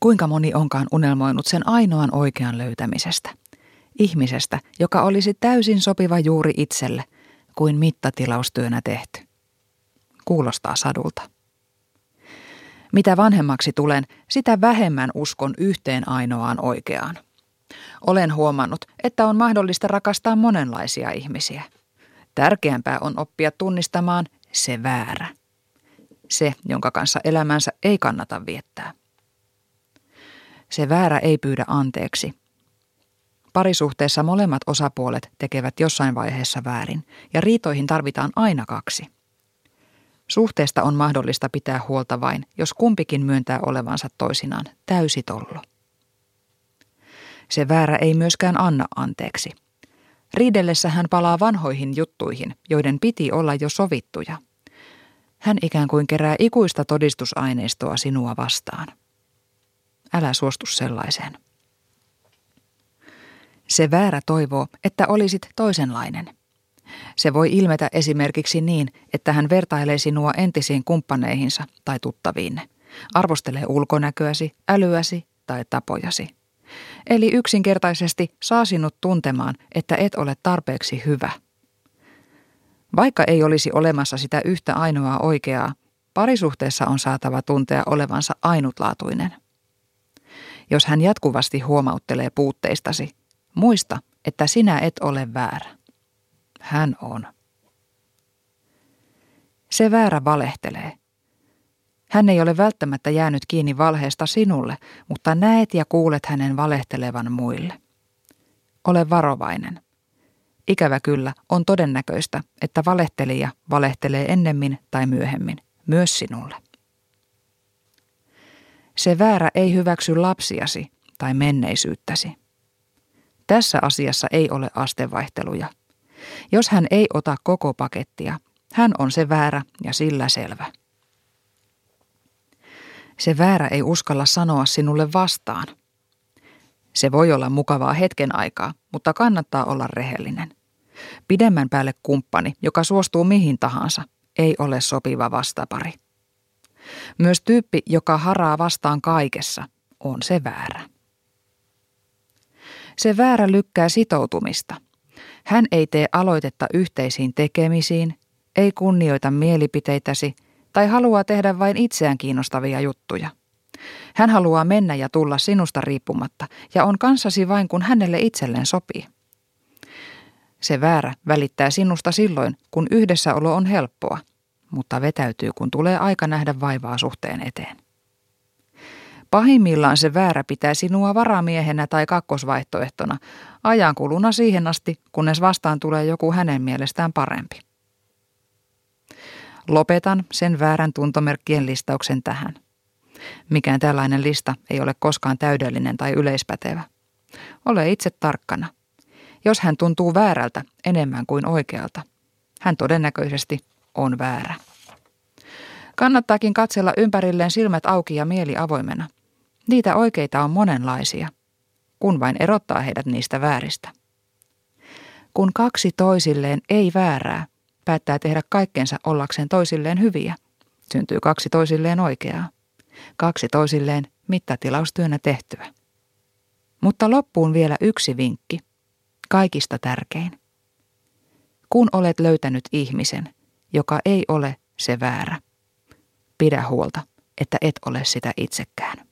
Kuinka moni onkaan unelmoinut sen ainoan oikean löytämisestä? Ihmisestä, joka olisi täysin sopiva juuri itselle, kuin mittatilaustyönä tehty. Kuulostaa sadulta. Mitä vanhemmaksi tulen, sitä vähemmän uskon yhteen ainoaan oikeaan. Olen huomannut, että on mahdollista rakastaa monenlaisia ihmisiä. Tärkeämpää on oppia tunnistamaan se väärä. Se, jonka kanssa elämänsä ei kannata viettää. Se väärä ei pyydä anteeksi. Parisuhteessa molemmat osapuolet tekevät jossain vaiheessa väärin, ja riitoihin tarvitaan aina kaksi. Suhteesta on mahdollista pitää huolta vain, jos kumpikin myöntää olevansa toisinaan täysi tollo. Se väärä ei myöskään anna anteeksi. Riidellessä hän palaa vanhoihin juttuihin, joiden piti olla jo sovittuja. Hän ikään kuin kerää ikuista todistusaineistoa sinua vastaan. Älä suostu sellaiseen. Se väärä toivoo, että olisit toisenlainen. Se voi ilmetä esimerkiksi niin, että hän vertailee sinua entisiin kumppaneihinsa tai tuttaviinne. Arvostelee ulkonäköäsi, älyäsi tai tapojasi. Eli yksinkertaisesti saa sinut tuntemaan, että et ole tarpeeksi hyvä. Vaikka ei olisi olemassa sitä yhtä ainoaa oikeaa, parisuhteessa on saatava tuntea olevansa ainutlaatuinen. Jos hän jatkuvasti huomauttelee puutteistasi, muista, että sinä et ole väärä. Hän on. Se väärä valehtelee. Hän ei ole välttämättä jäänyt kiinni valheesta sinulle, mutta näet ja kuulet hänen valehtelevan muille. Ole varovainen. Ikävä kyllä on todennäköistä, että valehtelija valehtelee ennemmin tai myöhemmin, myös sinulle. Se väärä ei hyväksy lapsiasi tai menneisyyttäsi. Tässä asiassa ei ole astevaihteluja. Jos hän ei ota koko pakettia, hän on se väärä ja sillä selvä. Se väärä ei uskalla sanoa sinulle vastaan. Se voi olla mukavaa hetken aikaa, mutta kannattaa olla rehellinen. Pidemmän päälle kumppani, joka suostuu mihin tahansa, ei ole sopiva vastapari. Myös tyyppi, joka haraa vastaan kaikessa, on se väärä. Se väärä lykkää sitoutumista. Hän ei tee aloitetta yhteisiin tekemisiin, ei kunnioita mielipiteitäsi tai haluaa tehdä vain itseään kiinnostavia juttuja. Hän haluaa mennä ja tulla sinusta riippumatta ja on kanssasi vain kun hänelle itselleen sopii. Se väärä välittää sinusta silloin, kun yhdessäolo on helppoa, mutta vetäytyy, kun tulee aika nähdä vaivaa suhteen eteen. Pahimmillaan se väärä pitää sinua varamiehenä tai kakkosvaihtoehtona, ajankuluna siihen asti, kunnes vastaan tulee joku hänen mielestään parempi. Lopetan sen väärän tuntomerkkien listauksen tähän. Mikään tällainen lista ei ole koskaan täydellinen tai yleispätevä. Ole itse tarkkana. Jos hän tuntuu väärältä enemmän kuin oikealta, hän todennäköisesti on väärä. Kannattaakin katsella ympärilleen silmät auki ja mieli avoimena. Niitä oikeita on monenlaisia, kun vain erottaa heidät niistä vääristä. Kun kaksi toisilleen ei väärää, päättää tehdä kaikkensa ollakseen toisilleen hyviä, syntyy kaksi toisilleen oikeaa. Kaksi toisilleen mittatilaustyönä tehtyä. Mutta loppuun vielä yksi vinkki, kaikista tärkein. Kun olet löytänyt ihmisen, joka ei ole se väärä, pidä huolta, että et ole sitä itsekään.